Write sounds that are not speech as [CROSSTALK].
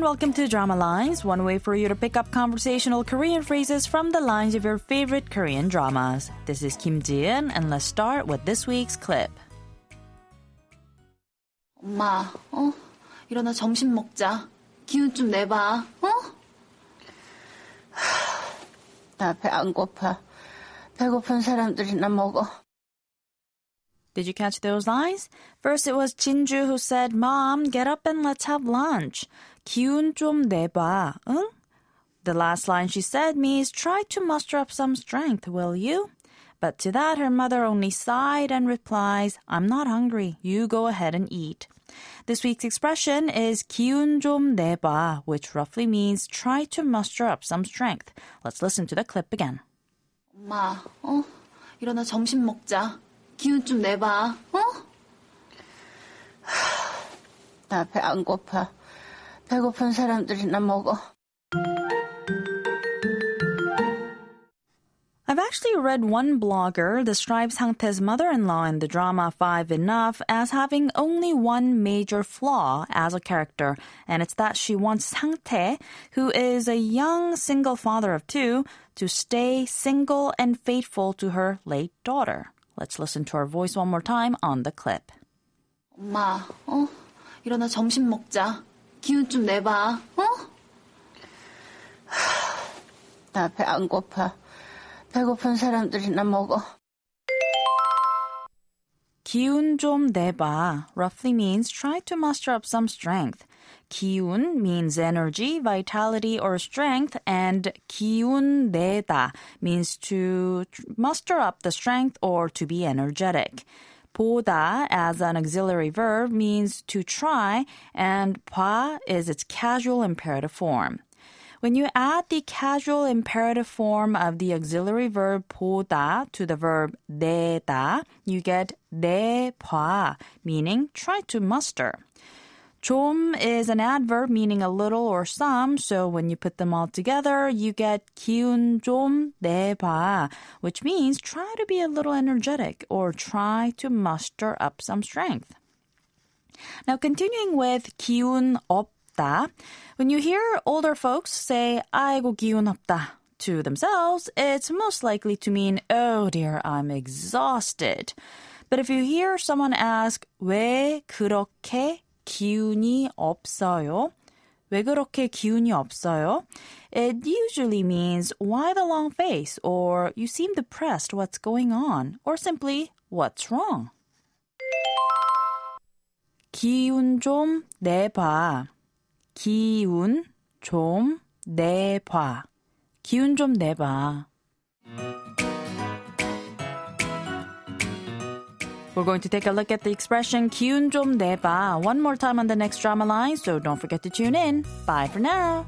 and welcome to Drama Lines, one way for you to pick up conversational Korean phrases from the lines of your favorite Korean dramas. This is Kim Ji-in, and let's start with this week's clip. 엄마, 어? 일어나 점심 먹자. 기운 좀 내봐, 어? [SIGHS] 나 배 안 고파. 배고픈 사람들이나 먹어. Did you catch those lines? First, it was Jinju who said, Mom, get up and let's have lunch. 기운 좀 내봐, 응? The last line she said means, try to muster up some strength, will you? But to that, her mother only sighed and replies, I'm not hungry. You go ahead and eat. This week's expression is 기운 좀 내봐, which roughly means try to muster up some strength. Let's listen to the clip again. 엄마, 어? 일어나 점심 먹자. 기운 좀 내봐, 어? [SIGHS] 나 배 안 고파. 배고픈 사람들이나 먹어. I've actually read one blogger describe Sangtae's mother-in-law in the drama Five Enough as having only one major flaw as a character, and it's that she wants Sangtae, who is a young single father of two, to stay single and faithful to her late daughter. Let's listen to her voice one more time on the clip. 엄마, 어? 일어나 점심 먹자. 기운 좀 내봐, 어? 나 배 안 고파. 배고픈 사람들이나 먹어. 기운 좀 내봐 roughly means try to muster up some strength. 기운 means energy, vitality, or strength, and 기운 내다 means to muster up the strength or to be energetic. 보다 as an auxiliary verb means to try, and 봐 is its casual imperative form. When you add the casual imperative form of the auxiliary verb 보다 to the verb 내다, you get 내봐, meaning try to muster. 좀 is an adverb meaning a little or some, so when you put them all together, you get 기운 좀 내봐, which means try to be a little energetic or try to muster up some strength. Now, continuing with 기운 없다, when you hear older folks say 아이고 기운 없다 to themselves, it's most likely to mean, oh dear, I'm exhausted. But if you hear someone ask 왜 그렇게 기운이 없어요? 왜 그렇게 기운이 없어요? It usually means why the long face or you seem depressed, what's going on? Or simply what's wrong? 기운 좀 내봐. 기운 좀 내봐. 기운 좀 내봐. We're going to take a look at the expression 기운 좀 내봐 one more time on the next drama line, so don't forget to tune in. Bye for now.